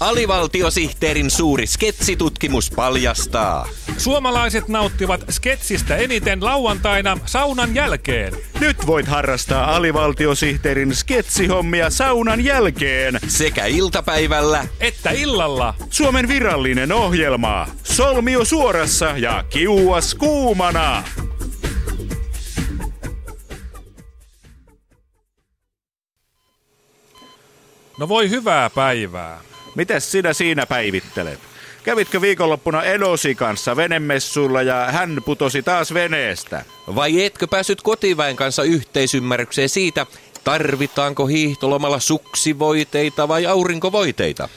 Alivaltiosihteerin suuri sketsitutkimus paljastaa. Suomalaiset nauttivat sketsistä eniten lauantaina saunan jälkeen. Nyt voit harrastaa alivaltiosihteerin sketsihommia saunan jälkeen. Sekä iltapäivällä Että illalla. Suomen virallinen ohjelma. Solmio suorassa ja kiuas kuumana. No voi hyvää päivää. Mitäs sinä siinä päivittelet? Kävitkö viikonloppuna Edosi kanssa venemessuilla ja hän putosi taas veneestä? vai etkö päässyt kotiväen kanssa yhteisymmärrykseen siitä, tarvitaanko hiihtolomalla suksivoiteita vai aurinkovoiteita?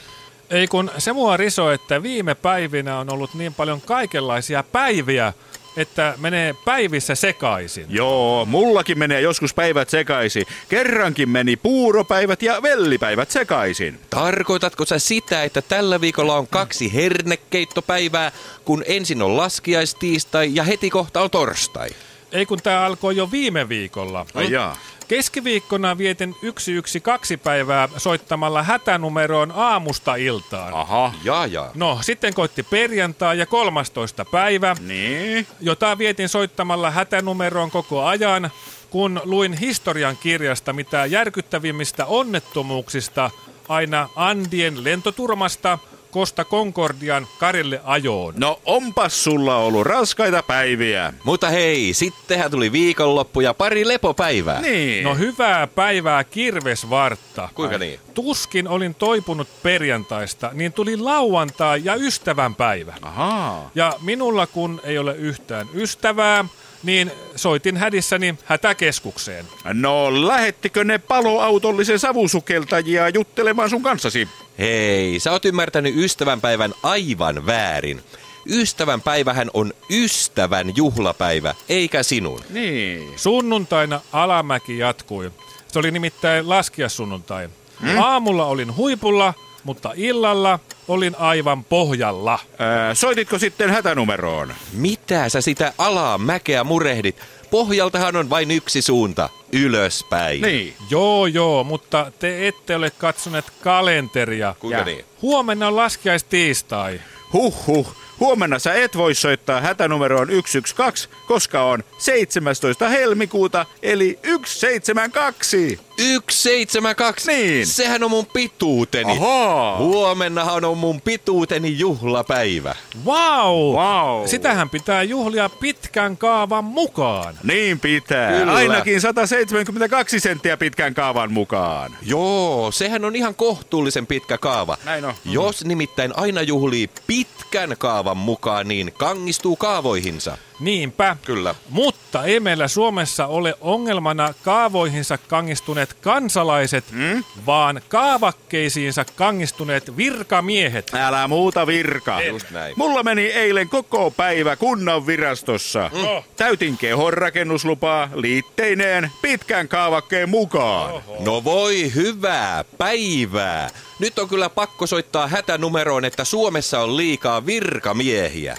Ei kun se mua riso, että viime päivinä on ollut niin paljon kaikenlaisia päiviä, että menee päivissä sekaisin. Joo, mullakin menee joskus päivät sekaisin. Kerrankin meni puuropäivät ja vellipäivät sekaisin. Tarkoitatko sä sitä, että tällä viikolla on kaksi hernekeittopäivää, kun ensin on laskiaistiistai ja heti kohta on torstai? Ei kun tää alkoi jo viime viikolla. Ai jaa. Keskiviikkona vietin 112 päivää soittamalla hätänumeroon aamusta iltaan. Aha. Jaa, jaa. No, sitten koitti perjantai ja 13. päivä, Niin. jota vietin soittamalla hätänumeroon koko ajan, kun luin historian kirjasta mitä järkyttävimmistä onnettomuuksista aina Andien lentoturmasta Costa Concordian Karille ajoon. No onpas sulla ollut raskaita päiviä. Mutta hei, sittenhän tuli viikonloppu ja pari lepopäivää. Niin. No hyvää päivää kirvesvartta. Kuinka niin? Tuskin olin toipunut perjantaista, niin tuli lauantai ja ystävänpäivä. Ahaa. Ja minulla kun ei ole yhtään ystävää, niin soitin hädissäni hätäkeskukseen. No lähettikö ne paloautollisen savusukeltajia juttelemaan sun kanssasi? Hei, sä oot ymmärtänyt ystävänpäivän aivan väärin. Ystävänpäivähän on ystävän juhlapäivä, eikä sinun. Niin. Sunnuntaina alamäki jatkui. Se oli nimittäin laskiassunnuntai. Hmm? Aamulla olin huipulla, mutta illalla olin aivan pohjalla. Ää, soititko sitten hätänumeroon? Mitä sä sitä alamäkeä murehdit? Pohjaltahan on vain yksi suunta, ylöspäin. Niin. Joo, joo, mutta te ette ole katsoneet kalenteria. Kuinka Ja. niin? Huomenna on laskiaistiistai. Huh Huomenna sä et voi soittaa hätänumeroon 112, koska on 17. helmikuuta, eli 172. 172. Niin. Sehän on mun pituuteni. Ahaa. Huomennahan on mun pituuteni juhlapäivä. Wow! Wow. Sitähän pitää juhlia pitkän kaavan mukaan. Niin pitää. Kyllä. Ainakin 172 senttiä pitkän kaavan mukaan. Joo, sehän on ihan kohtuullisen pitkä kaava. Näin on. Jos nimittäin aina juhlii pitkän kaavan mukaan, niin kangistuu kaavoihinsa. Niinpä. Kyllä. Mutta ei meillä Suomessa ole ongelmana kaavoihinsa kangistuneet kansalaiset, Hmm? vaan kaavakkeisiinsa kangistuneet virkamiehet. Älä muuta virka. Just näin. Mulla meni eilen koko päivä kunnan virastossa. Mm. Täytin kehon rakennuslupaa liitteineen pitkän kaavakkeen mukaan. No voi hyvää päivää. Nyt on kyllä pakko soittaa hätänumeroon, että Suomessa on liikaa virkamiehiä.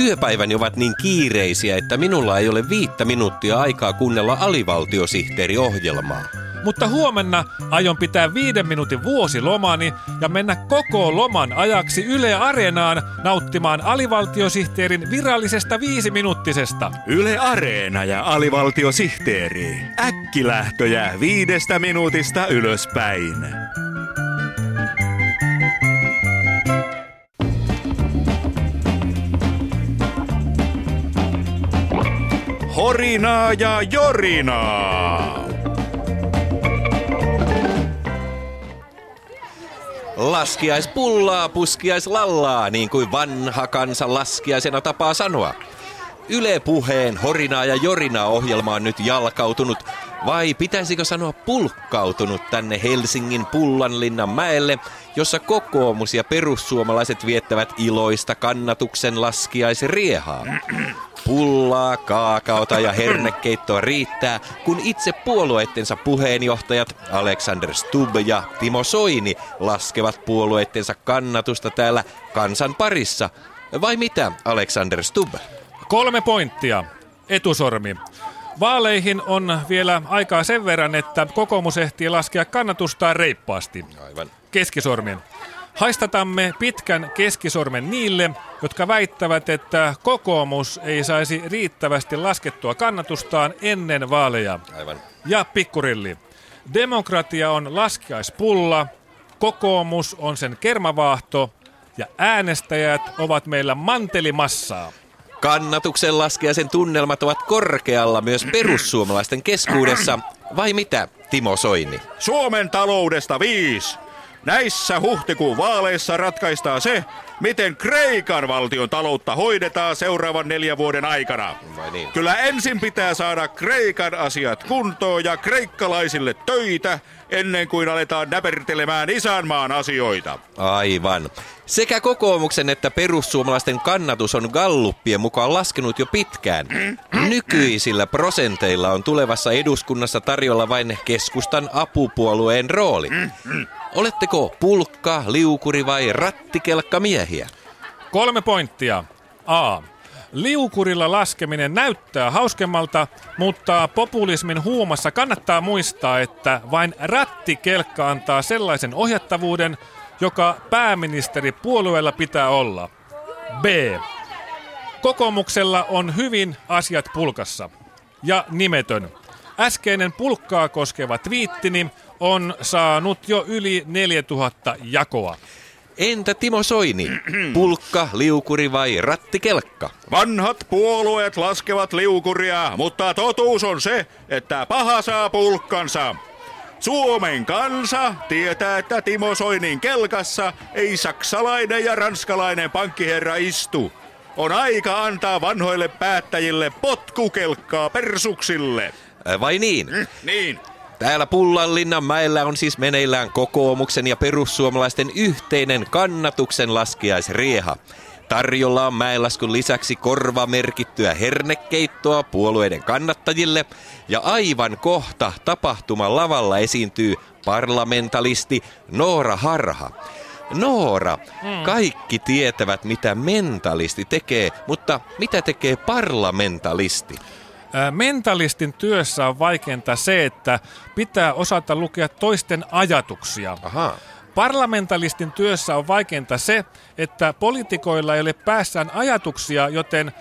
Työpäiväni ovat niin kiireisiä, että minulla ei ole viittä minuuttia aikaa kuunnella alivaltiosihteeriohjelmaa. Mutta huomenna aion pitää viiden minuutin vuosilomani ja mennä koko loman ajaksi Yle Areenaan nauttimaan alivaltiosihteerin virallisesta viisiminuuttisesta. Yle Areena ja alivaltiosihteeri. Äkkilähtöjä viidestä minuutista ylöspäin. Horinaa ja jorinaa. Laskiaispullaa, puskiaislallaa, niin kuin vanha kansa laskiaisena tapaa sanoa. Yle Puheen Horinaa ja Jorinaa ohjelma on nyt jalkautunut, vai pitäisikö sanoa pulkkautunut tänne Helsingin Pullanlinnan mäelle, jossa kokoomus ja perussuomalaiset viettävät iloista kannatuksen laskiaisriehaa. Pullaa, kaakaota ja hernekeittoa riittää, kun itse puolueittensa puheenjohtajat Alexander Stubb ja Timo Soini laskevat puolueittensa kannatusta täällä kansan parissa. Vai mitä, Alexander Stubb? Kolme pointtia. Etusormi. Vaaleihin on vielä aikaa sen verran, että kokoomus ehtii laskea kannatustaan reippaasti. Aivan. Keskisormen. Haistatamme pitkän keskisormen niille, jotka väittävät, että kokoomus ei saisi riittävästi laskettua kannatustaan ennen vaaleja. Aivan. Ja pikkurilli. Demokratia on laskiaispulla, kokoomus on sen kermavaahto ja äänestäjät ovat meillä mantelimassaa. Kannatuksen laskiaisen tunnelmat ovat korkealla myös perussuomalaisten keskuudessa. Vai mitä, Timo Soini? Suomen taloudesta viisi. Näissä huhtikuun vaaleissa ratkaistaan se, miten Kreikan valtion taloutta hoidetaan seuraavan neljän vuoden aikana. Vai niin? Kyllä ensin pitää saada Kreikan asiat kuntoon ja kreikkalaisille töitä ennen kuin aletaan näpertelemään isänmaan asioita. Aivan. Sekä kokoomuksen että perussuomalaisten kannatus on galluppien mukaan laskenut jo pitkään. Nykyisillä prosenteilla on tulevassa eduskunnassa tarjolla vain keskustan apupuolueen rooli. Oletteko pulkka, liukuri vai rattikelkka miehiä? Kolme pointtia. A. Liukurilla laskeminen näyttää hauskemmalta, mutta populismin huumassa kannattaa muistaa, että vain rattikelkka antaa sellaisen ohjattavuuden, joka pääministeri puolueella pitää olla. B. Kokoomuksella on hyvin asiat pulkassa. Ja nimetön. Äskeinen pulkkaa koskeva twiittini on saanut jo yli 4000 jakoa. Entä Timo Soini? Pulkka, liukuri vai rattikelkka? Vanhat puolueet laskevat liukuria, mutta totuus on se, että paha saa pulkkansa. Suomen kansa tietää, että Timo Soinin kelkassa ei saksalainen ja ranskalainen pankkiherra istu. On aika antaa vanhoille päättäjille potkukelkkaa persuksille. Vai niin? Niin. Täällä Pullanlinnan mäellä on siis meneillään kokoomuksen ja perussuomalaisten yhteinen kannatuksen laskiaisrieha. Tarjolla on mäenlaskun lisäksi korvamerkittyä hernekeittoa puolueiden kannattajille ja aivan kohta tapahtuman lavalla esiintyy parlamentalisti Noora Harha. Noora, kaikki tietävät mitä mentalisti tekee, mutta mitä tekee parlamentalisti? Mentalistin työssä on vaikeinta se, että pitää osata lukea toisten ajatuksia. Ahaa. Parlamentalistin työssä on vaikeinta se, että poliitikoilla ei ole päässään ajatuksia, joten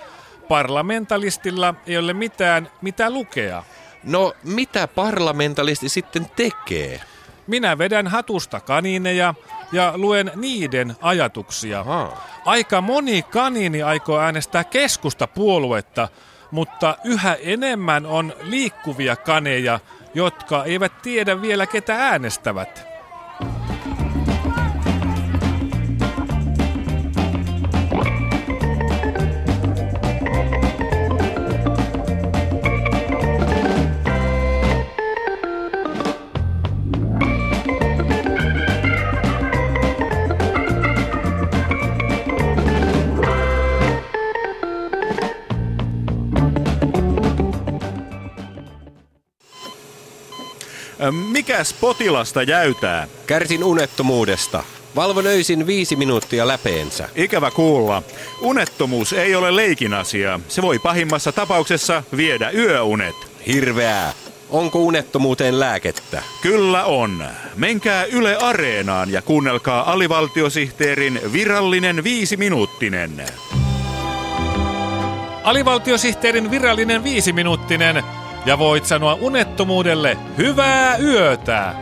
parlamentalistilla ei ole mitään, mitä lukea. No, mitä parlamentalisti sitten tekee? Minä vedän hatusta kanineja ja luen niiden ajatuksia. Ahaa. Aika moni kaniini aikoo äänestää keskusta puoluetta, mutta yhä enemmän on liikkuvia kaneja, jotka eivät tiedä vielä ketä äänestävät. Mikäs potilasta jäytää? Kärsin unettomuudesta. Valvon öisin viisi minuuttia läpeensä. Ikävä kuulla. Unettomuus ei ole leikin asia. Se voi pahimmassa tapauksessa viedä yöunet. Hirveää. Onko unettomuuteen lääkettä? Kyllä on. Menkää Yle Areenaan ja kuunnelkaa alivaltiosihteerin virallinen viisiminuuttinen. Alivaltiosihteerin virallinen viisiminuuttinen ja voit sanoa unettomuudelle hyvää yötä.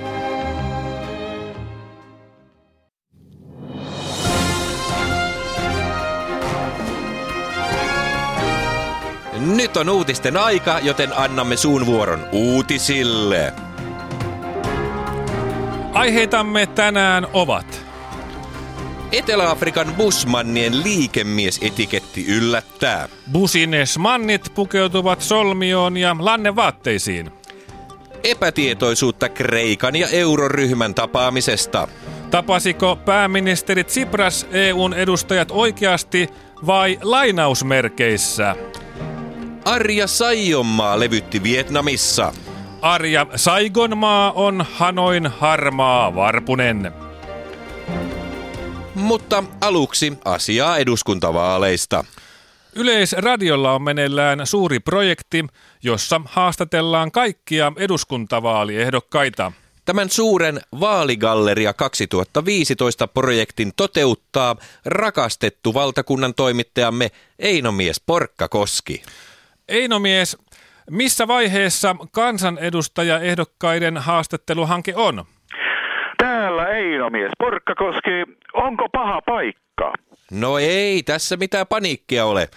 Nyt on uutisten aika, joten annamme suun vuoron uutisille. Aiheitamme tänään ovat Etelä-Afrikan busmannien liikemiesetiketti yllättää. Businesmannit pukeutuvat solmioon ja lannevaatteisiin. Epätietoisuutta Kreikan ja euroryhmän tapaamisesta. Tapasiko pääministeri Tsipras EUn edustajat oikeasti vai lainausmerkeissä? Arja Saijonmaa levytti Vietnamissa. Arja Saigonmaa on Hanoin harmaa varpunen. Mutta aluksi asiaa eduskuntavaaleista. Yleisradiolla on meneillään suuri projekti, jossa haastatellaan kaikkia eduskuntavaaliehdokkaita. Tämän suuren Vaaligalleria 2015 projektin toteuttaa rakastettu valtakunnan toimittajamme Einomies Porkkakoski. Einomies, missä vaiheessa kansanedustajaehdokkaiden haastatteluhanke on? Täällä Einomies Porkkakoski. Onko paha paikka? No ei tässä mitään paniikkia ole.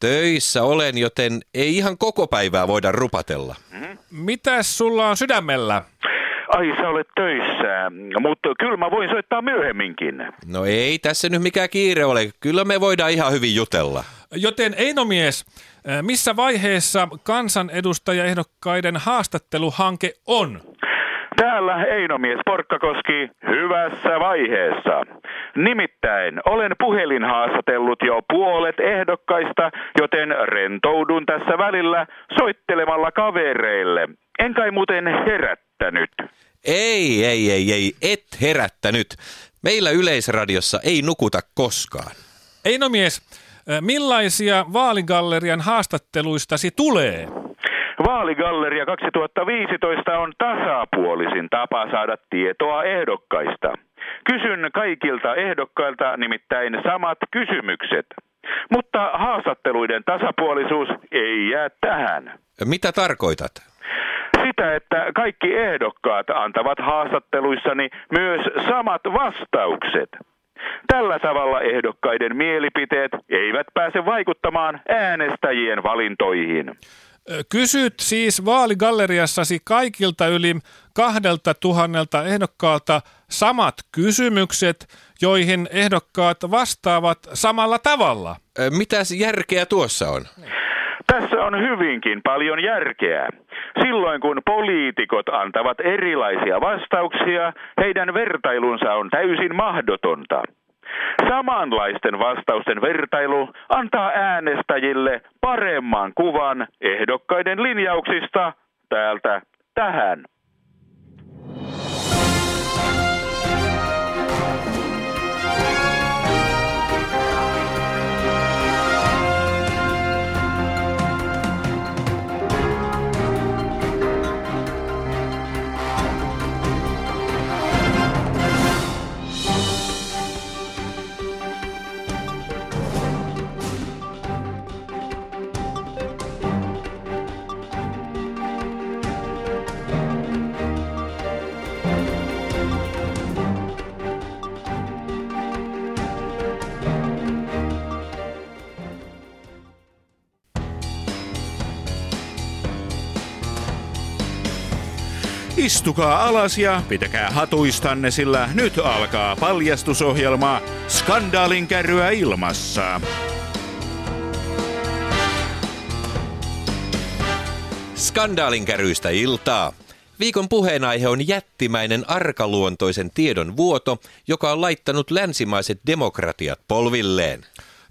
Töissä olen, joten ei ihan koko päivää voida rupatella. Mitäs sulla on sydämellä? Ai sä olet töissä, mutta kyllä mä voin soittaa myöhemminkin. No ei tässä nyt mikään kiire ole. Kyllä me voidaan ihan hyvin jutella. Joten Einomies, missä vaiheessa kansanedustajaehdokkaiden haastatteluhanke on? Täällä Einomies Porkkakoski hyvässä vaiheessa. Nimittäin olen puhelin haastatellut jo puolet ehdokkaista, joten rentoudun tässä välillä soittelemalla kavereille. En kai muuten herättänyt. Ei, ei, ei, ei, et herättänyt. Meillä Yleisradiossa ei nukuta koskaan. Einomies, millaisia vaaligallerian haastatteluistasi tulee? Vaaligalleria 2015 on tasapuolisin tapa saada tietoa ehdokkaista. Kysyn kaikilta ehdokkailta nimittäin samat kysymykset. Mutta haastatteluiden tasapuolisuus ei jää tähän. Mitä tarkoitat? Sitä, että kaikki ehdokkaat antavat haastatteluissani myös samat vastaukset. Tällä tavalla ehdokkaiden mielipiteet eivät pääse vaikuttamaan äänestäjien valintoihin. Kysyt siis vaaligalleriassasi kaikilta yli kahdelta tuhannelta ehdokkaalta samat kysymykset, joihin ehdokkaat vastaavat samalla tavalla. Mitäs järkeä tuossa on? Tässä on hyvinkin paljon järkeä. Silloin kun poliitikot antavat erilaisia vastauksia, heidän vertailunsa on täysin mahdotonta. Samanlaisten vastausten vertailu antaa äänestäjille paremman kuvan ehdokkaiden linjauksista täältä tähän. Istukaa alas ja pitäkää hatuistanne, sillä nyt alkaa paljastusohjelma Skandaalin kärryä ilmassa. Skandaalin käryistä iltaa. Viikon puheenaihe on jättimäinen arkaluontoisen tiedon vuoto, joka on laittanut länsimaiset demokratiat polvilleen.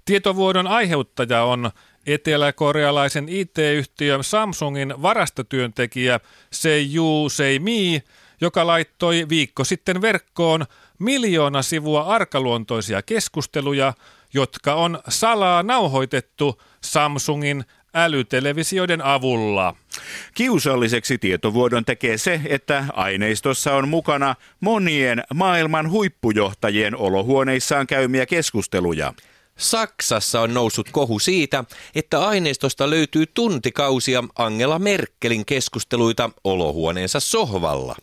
Tietovuodon aiheuttaja on eteläkorealaisen IT-yhtiö Samsungin varastotyöntekijä Seiyu Seimi, joka laittoi viikko sitten verkkoon miljoona sivua arkaluontoisia keskusteluja, jotka on salaa nauhoitettu Samsungin älytelevisioiden avulla. Kiusalliseksi tietovuodon tekee se, että aineistossa on mukana monien maailman huippujohtajien olohuoneissaan käymiä keskusteluja. Saksassa on noussut kohu siitä, että aineistosta löytyy tuntikausia Angela Merkelin keskusteluita olohuoneensa sohvalla.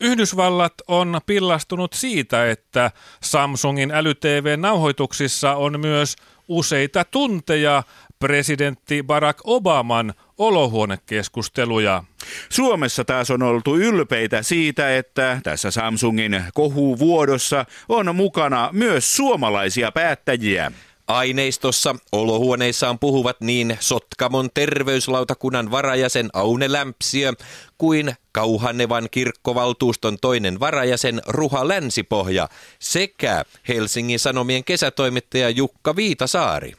Yhdysvallat on pillastunut siitä, että Samsungin äly-TV-nauhoituksissa on myös useita tunteja presidentti Barack Obaman olohuonekeskusteluja. Suomessa taas on oltu ylpeitä siitä, että tässä Samsungin kohuvuodossa on mukana myös suomalaisia päättäjiä. Aineistossa olohuoneissaan puhuvat niin Sotkamon terveyslautakunnan varajäsen Aune Lämpsiö kuin Kauhanevan kirkkovaltuuston toinen varajäsen Ruha Länsipohja sekä Helsingin Sanomien kesätoimittaja Jukka Viitasaari.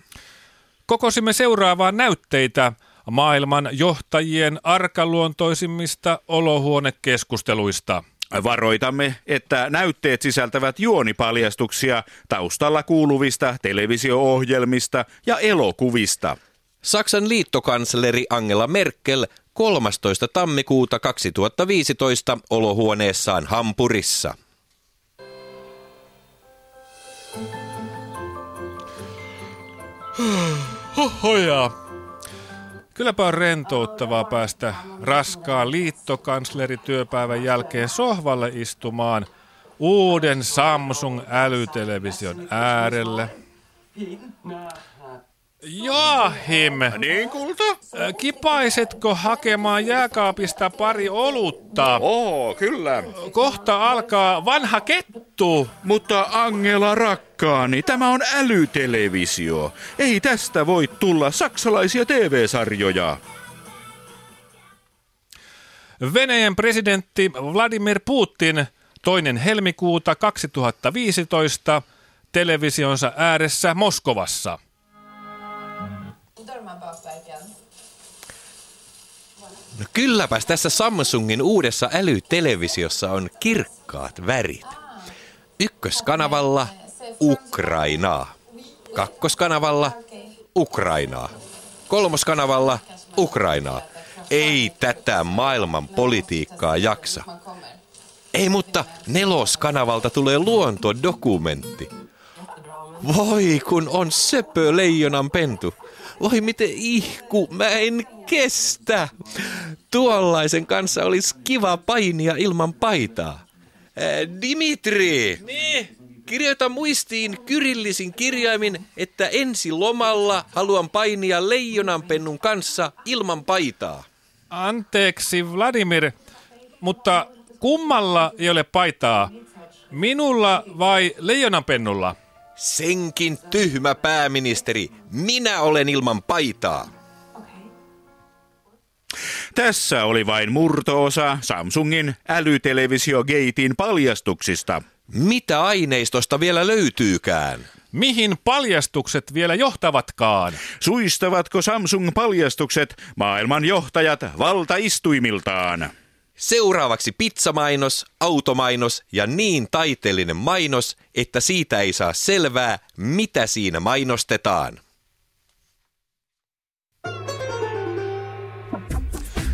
Kokosimme seuraavaa näytteitä maailman johtajien arkaluontoisimmista olohuonekeskusteluista. Varoitamme, että näytteet sisältävät juonipaljastuksia taustalla kuuluvista televisio-ohjelmista ja elokuvista. Saksan liittokansleri Angela Merkel 13. tammikuuta 2015 olohuoneessaan Hampurissa. Hohojaa. Kylläpä on rentouttavaa päästä raskaan liittokanslerityöpäivän jälkeen sohvalle istumaan uuden Samsung älytelevision äärelle. Joachim, Niin, kulta? kipaisetko hakemaan jääkaapista pari olutta? Oo, kyllä. Kohta alkaa vanha kettu. Mutta Angela rakkaani, tämä on älytelevisio. Ei tästä voi tulla saksalaisia TV-sarjoja. Venäjän presidentti Vladimir Putin toinen helmikuuta 2015 televisionsa ääressä Moskovassa. No kylläpäs tässä Samsungin uudessa älytelevisiossa on kirkkaat värit. Ykköskanavalla Ukrainaa. Kakkoskanavalla Ukrainaa. Kolmoskanavalla Ukrainaa. Ei tätä maailman politiikkaa jaksa. Ei, mutta neloskanavalta tulee luontodokumentti. Voi, kun on söpö leijonan pentu. Voi miten ihku, mä en kestä. Tuollaisen kanssa olisi kiva painia ilman paitaa. Ää, Dimitri! Niin? Kirjoita muistiin kyrillisin kirjaimin, että ensi lomalla haluan painia leijonanpennun kanssa ilman paitaa. Anteeksi Vladimir, mutta kummalla ei ole paitaa? Minulla vai leijonanpennulla? Senkin tyhmä pääministeri, minä olen ilman paitaa. Tässä oli vain murtoosa Samsungin älytelevisio-gatein paljastuksista. Mitä aineistosta vielä löytyykään? Mihin paljastukset vielä johtavatkaan? Suistavatko Samsung-paljastukset maailman johtajat valtaistuimiltaan? Seuraavaksi pizzamainos, automainos ja niin taiteellinen mainos, että siitä ei saa selvää, mitä siinä mainostetaan.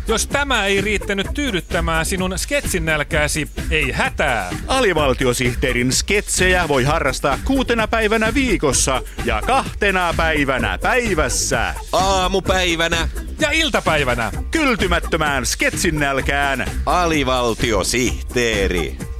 Jos tämä ei riittänyt tyydyttämään sinun sketsin nälkääsi, ei hätää. Alivaltiosihteerin sketsejä voi harrastaa kuutena päivänä viikossa ja kahtena päivänä päivässä. Aamupäivänä Ja iltapäivänä. Kyltymättömään sketsin nälkään alivaltiosihteeri.